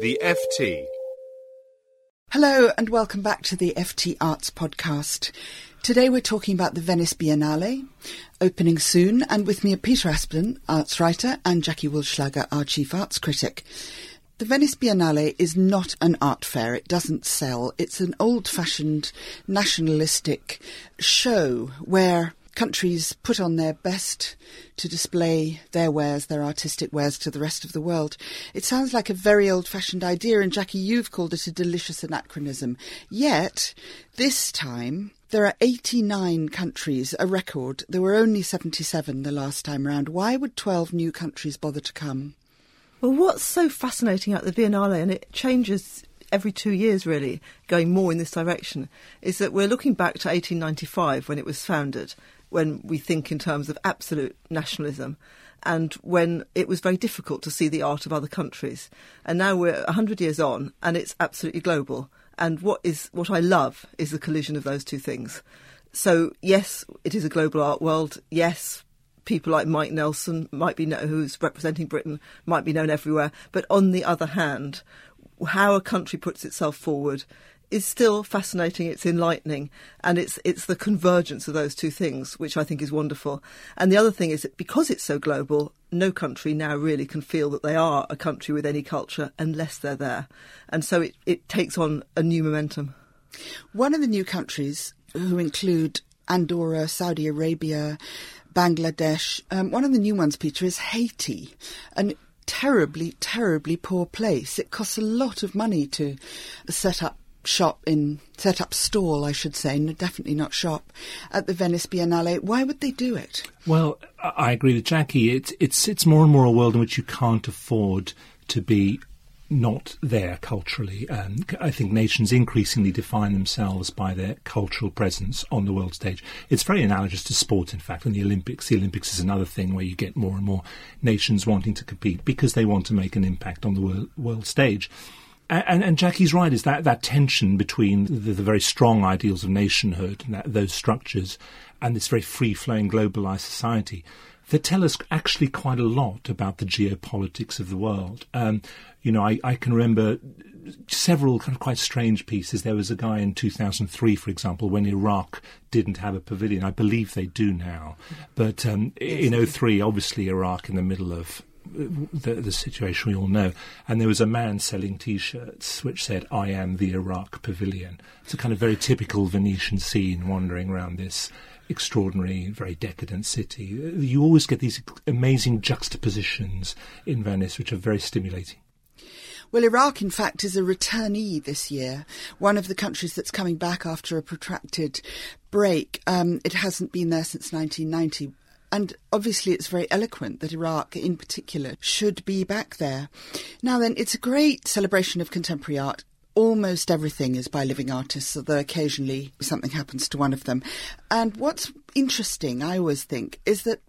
The FT. Hello and welcome back to the FT Arts podcast. Today we're talking about the Venice Biennale, opening soon, and with me are Peter Aspden, arts writer, and Jackie Wullschlager, our chief arts critic. The Venice Biennale is not an art fair. It doesn't sell. It's an old-fashioned nationalistic show where countries put on their best to display their wares, their artistic wares to the rest of the world. It sounds like a very old fashioned idea, and Jackie, you've called it a delicious anachronism. Yet, this time, there are 89 countries, a record. There were only 77 the last time round. Why would 12 new countries bother to come? Well, what's so fascinating about the Biennale, and it changes every two years really, going more in this direction, is that we're looking back to 1895 when it was founded, when we think in terms of absolute nationalism, and when it was very difficult to see the art of other countries. And now we're 100 years on, and it's absolutely global. And what is what I love is the collision of those two things. So yes, it is a global art world. Yes, people like Mike Nelson might be know, who's representing Britain might be known everywhere. But on the other hand, how a country puts itself forward is still fascinating. It's enlightening, and it's it's the convergence of those two things which I think is wonderful. And the other thing is that because it's so global, no country now really can feel that they are a country with any culture unless they're there, and so it, it takes on a new momentum. One of the new countries, who include Andorra, Saudi Arabia, Bangladesh, um, one of the new ones, Peter, is Haiti. An terribly, terribly poor place. It costs a lot of money to set up shop in set up stall I should say no, definitely not shop at the Venice Biennale why would they do it Well, I agree with Jackie. It's it's it's more and more a world in which you can't afford to be not there culturally. Um, I think nations increasingly define themselves by their cultural presence on the world stage. It's very analogous to sport, in fact, and the Olympics. The Olympics is another thing where you get more and more nations wanting to compete because they want to make an impact on the world, world stage. And, and Jackie's right, is that, that tension between the, the very strong ideals of nationhood and that, those structures and this very free flowing globalized society that tell us actually quite a lot about the geopolitics of the world. Um, you know, I, I can remember several kind of quite strange pieces. There was a guy in 2003, for example, when Iraq didn't have a pavilion. I believe they do now. But um, in 03, obviously, Iraq in the middle of the, the situation we all know. And there was a man selling T-shirts which said, "I am the Iraq Pavilion." It's a kind of very typical Venetian scene, wandering around this extraordinary, very decadent city. You always get these amazing juxtapositions in Venice, which are very stimulating. Well, Iraq, in fact, is a returnee this year, one of the countries that's coming back after a protracted break. Um, it hasn't been there since 1990. And obviously, it's very eloquent that Iraq, in particular, should be back there. Now, then, it's a great celebration of contemporary art. Almost everything is by living artists, although occasionally something happens to one of them. And what's interesting, I always think, is that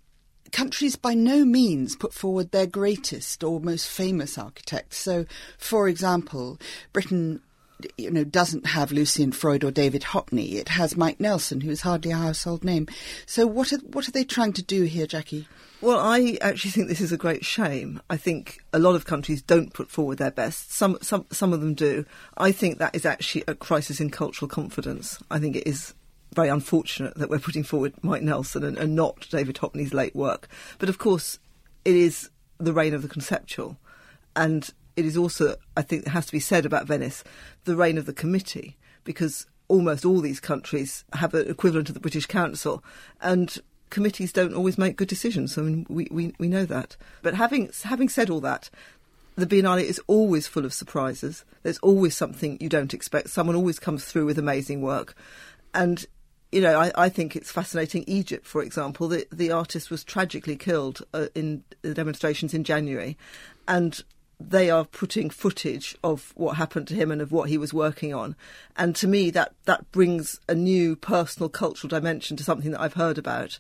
countries by no means put forward their greatest or most famous architects. So, for example, Britain you know, doesn't have Lucian Freud or David Hockney. It has Mike Nelson, who's hardly a household name. So what are, what are they trying to do here, Jackie? Well, I actually think this is a great shame. I think a lot of countries don't put forward their best. Some, some, some of them do. I think that is actually a crisis in cultural confidence. I think it is very unfortunate that we're putting forward Mike Nelson and, and not David Hockney's late work. But of course, it is the reign of the conceptual. And it is also, I think, has to be said about Venice, the reign of the committee, because almost all these countries have an equivalent of the British Council. And committees don't always make good decisions. I mean, we, we, we know that. But having, having said all that, the Biennale is always full of surprises. There's always something you don't expect. Someone always comes through with amazing work. And you know, I, I, think it's fascinating. Egypt, for example, the, the artist was tragically killed uh, in the demonstrations in January, and they are putting footage of what happened to him and of what he was working on. And to me, that, that brings a new personal cultural dimension to something that I've heard about.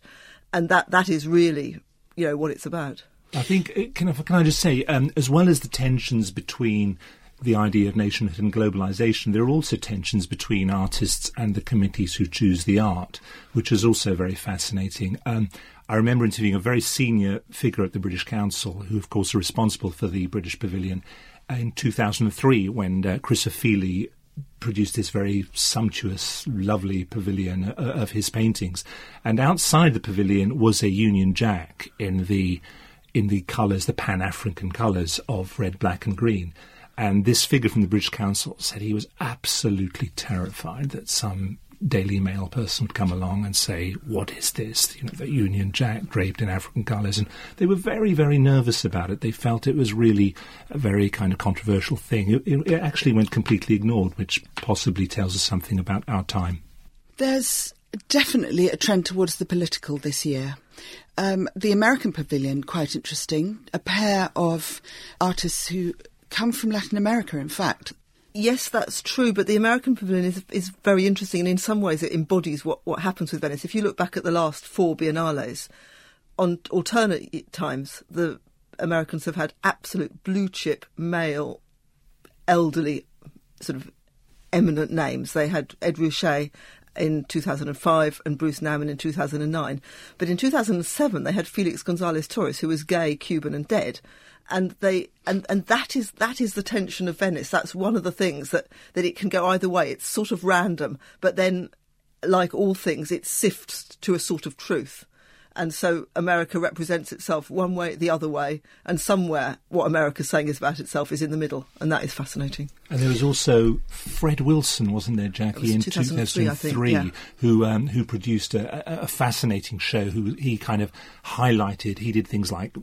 And that, that is really, you know, what it's about. I think, uh, can I, can I just say, um, as well as the tensions between the idea of nationhood and globalization, there are also tensions between artists and the committees who choose the art, which is also very fascinating. Um, I remember interviewing a very senior figure at the British Council, who, of course, are responsible for the British Pavilion, in 2003 when uh, Chris Ofili produced this very sumptuous, lovely pavilion uh, of his paintings. And outside the pavilion was a Union Jack in the in the colours, the Pan African colours of red, black, and green. And this figure from the British Council said he was absolutely terrified that some Daily Mail person would come along and say, "What is this?" You know, the Union Jack draped in African colours, and they were very, very nervous about it. They felt it was really a very kind of controversial thing. It, it actually went completely ignored, which possibly tells us something about our time. There's definitely a trend towards the political this year. Um, the American Pavilion, quite interesting. A pair of artists who come from Latin America, in fact. Yes, that's true, but the American Pavilion is, is very interesting, and in some ways it embodies what, what happens with Venice. If you look back at the last four biennales, on alternate times, the Americans have had absolute blue chip, male, elderly, sort of eminent names. They had Ed Ruscha in 2005 and Bruce Nauman in 2009. But in 2007, they had Felix Gonzalez Torres, who was gay, Cuban, and dead. And they and, and that is that is the tension of Venice. That's one of the things that, that it can go either way. It's sort of random, but then, like all things, it sifts to a sort of truth. And so America represents itself one way, the other way, and somewhere what America's saying is about itself is in the middle, and that is fascinating. And there was also Fred Wilson, wasn't there, Jackie, in 2003, 2003 think, yeah. who um, who produced a, a, fascinating show. Who he kind of highlighted. He did things like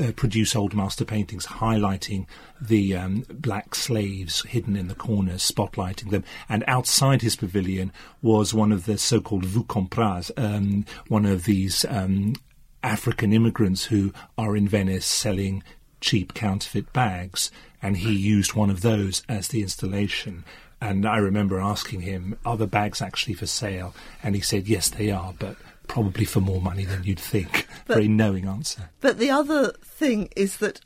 uh, produce old master paintings, highlighting the um, black slaves hidden in the corners, spotlighting them. And outside his pavilion was one of the so-called vous compras, um, one of these um, African immigrants who are in Venice selling cheap counterfeit bags, and he used one of those as the installation. And I remember asking him, "Are the bags actually for sale?" And he said, "Yes, they are, but." Probably for more money than you'd think. But, Very knowing answer. But the other thing is that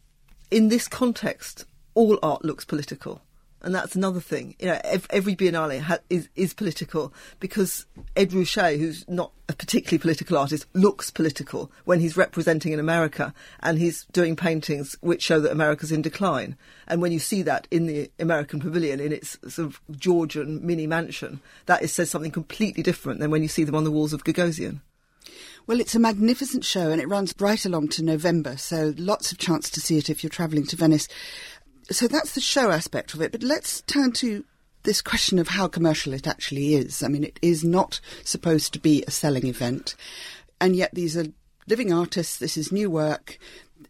in this context, all art looks political and that's another thing. You know, every Biennale ha- is is political because Ed Ruscha, who's not a particularly political artist, looks political when he's representing in America and he's doing paintings which show that America's in decline. And when you see that in the American Pavilion in its sort of Georgian mini mansion, that is, says something completely different than when you see them on the walls of Gagosian. Well, it's a magnificent show and it runs right along to November, so lots of chance to see it if you're travelling to Venice so that's the show aspect of it. But let's turn to this question of how commercial it actually is. I mean, it is not supposed to be a selling event, and yet these are living artists. This is new work.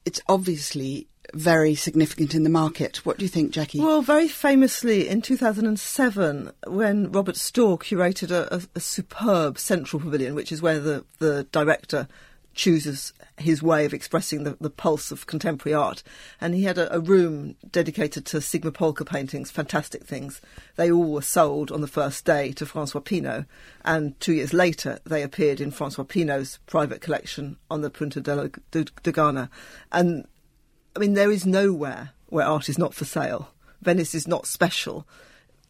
It's obviously very significant in the market. What do you think, Jackie? Well, very famously in 2007, when Robert Storr curated a, a, a superb central pavilion, which is where the, the director chooses his way of expressing the, the pulse of contemporary art. And he had a, a, room dedicated to Sigmar Polke paintings, fantastic things. They all were sold on the first day to Francois Pinault, and two years later they appeared in Francois Pinault's private collection on the Punta de, de, de Gana. And I mean, there is nowhere where art is not for sale. Venice is not special.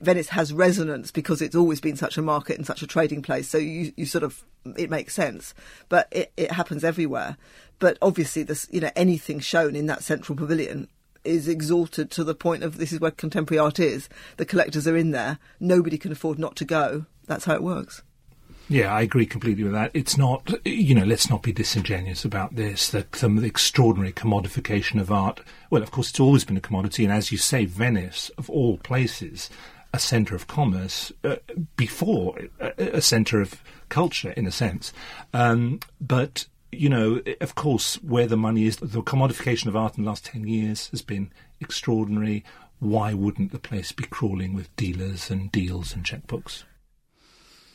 Venice has resonance because it's always been such a market and such a trading place. So you, you sort of it makes sense, but it, it happens everywhere. But obviously, this you know anything shown in that central pavilion is exalted to the point of this is where contemporary art is. The collectors are in there. Nobody can afford not to go. That's how it works. Yeah, I agree completely with that. It's not, you know, let's not be disingenuous about this. That the extraordinary commodification of art. Well, of course, it's always been a commodity, and as you say, Venice, of all places, a centre of commerce uh, before a, a centre of culture, in a sense. Um, but you know, of course, where the money is, the commodification of art in the last 10 years has been extraordinary. Why wouldn't the place be crawling with dealers and deals and checkbooks?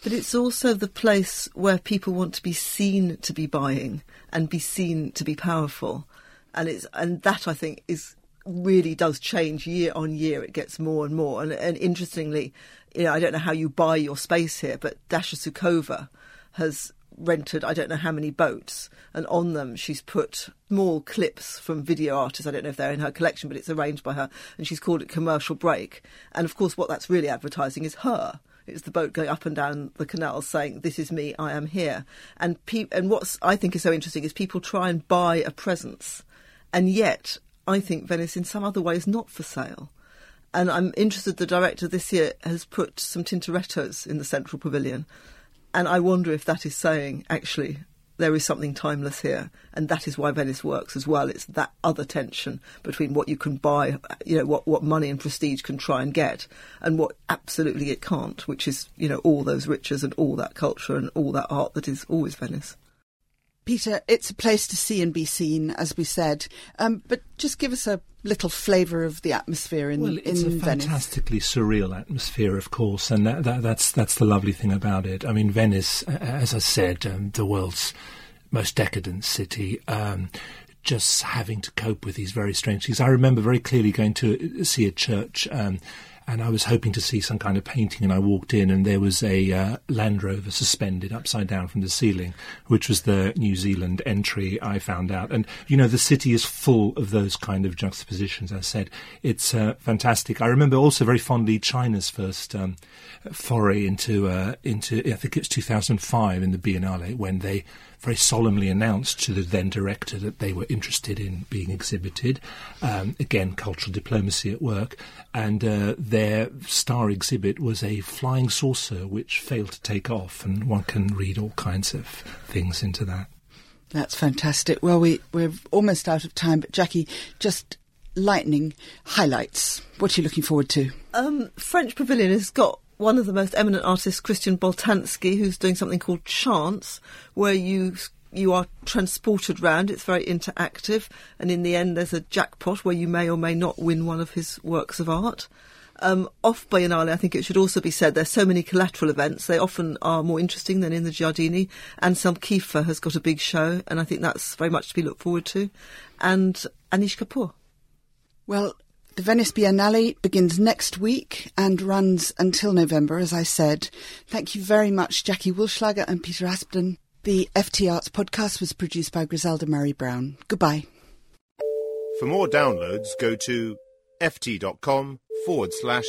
But it's also the place where people want to be seen to be buying and be seen to be powerful. And it's and that I think is really does change year on year. It gets more and more. And, and interestingly, you know, I don't know how you buy your space here, but Dasha Zhukova has rented I don't know how many boats, and on them she's put small clips from video artists. I don't know if they're in her collection, but it's arranged by her, and she's called it Commercial Break. And of course, what that's really advertising is her. It's the boat going up and down the canals saying, "This is me, I am here." And pe- and what I think is so interesting is people try and buy a presence, and yet I think Venice, in some other ways, not for sale. And I'm interested. The director this year has put some Tintorettos in the central pavilion, and I wonder if that is saying, actually, there is something timeless here, and that is why Venice works as well. It's that other tension between what you can buy, you know, what, what money and prestige can try and get, and what absolutely it can't, which is, you know, all those riches and all that culture and all that art that is always Venice. Peter, it's a place to see and be seen, as we said. Um, but just give us a little flavour of the atmosphere in well, it's in a Venice. fantastically surreal atmosphere, of course, and that, that, that's that's the lovely thing about it. I mean, Venice, as I said, um, the world's most decadent city. Um, just having to cope with these very strange things. I remember very clearly going to see a church um, and I was hoping to see some kind of painting, and I walked in, and there was a uh, Land Rover suspended upside down from the ceiling, which was the New Zealand entry. I found out, and you know, the city is full of those kind of juxtapositions. I said, it's uh, fantastic. I remember also very fondly China's first um, foray into uh, into I think it's 2005 in the Biennale when they very solemnly announced to the then director that they were interested in being exhibited. Um, again, cultural diplomacy at work. And uh, their star exhibit was a flying saucer which failed to take off, and one can read all kinds of things into that. That's fantastic. Well, we, we're almost out of time, but Jackie, just lightning highlights. What are you looking forward to? Um, French Pavilion has got one of the most eminent artists, Christian Boltanski, who's doing something called Chance, where you you are transported round. It's very interactive, and in the end, there's a jackpot where you may or may not win one of his works of art. Um, off Biennale, I think it should also be said there's so many collateral events. They often are more interesting than in the Giardini. Anselm Kiefer has got a big show, and I think that's very much to be looked forward to. And Anish Kapoor. Well, the Venice Biennale begins next week and runs until November, as I said. Thank you very much, Jackie Wullschlager and Peter Aspden. The FT Arts podcast was produced by Griselda Murray Brown. Goodbye. For more downloads, go to ft.com forward slash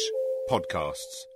podcasts.